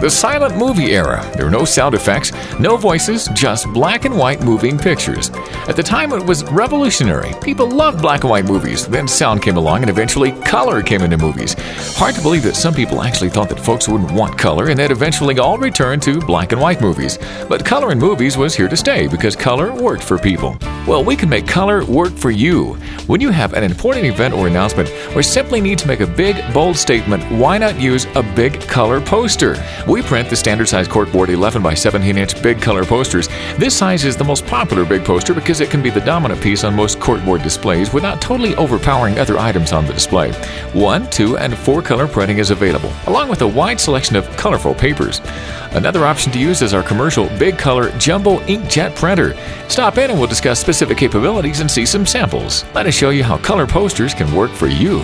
The silent movie era. There were no sound effects, no voices, just black and white moving pictures. At the time, it was revolutionary. People loved black and white movies. Then sound came along, and eventually color came into movies. Hard to believe that some people actually thought that folks wouldn't want color, and that eventually all returned to black and white movies. But color in movies was here to stay because color worked for people. Well, we can make color work for you. When you have an important event or announcement, or simply need to make a big, bold statement, why not use a big color poster? We print the standard size corkboard 11 by 17 inch big color posters. This size is the most popular big poster because it can be the dominant piece on most corkboard displays without totally overpowering other items on the display. One, two, and four color printing is available, along with a wide selection of colorful papers. Another option to use is our commercial big color jumbo inkjet printer. Stop in and we'll discuss specific capabilities and see some samples. Let us show you how color posters can work for you.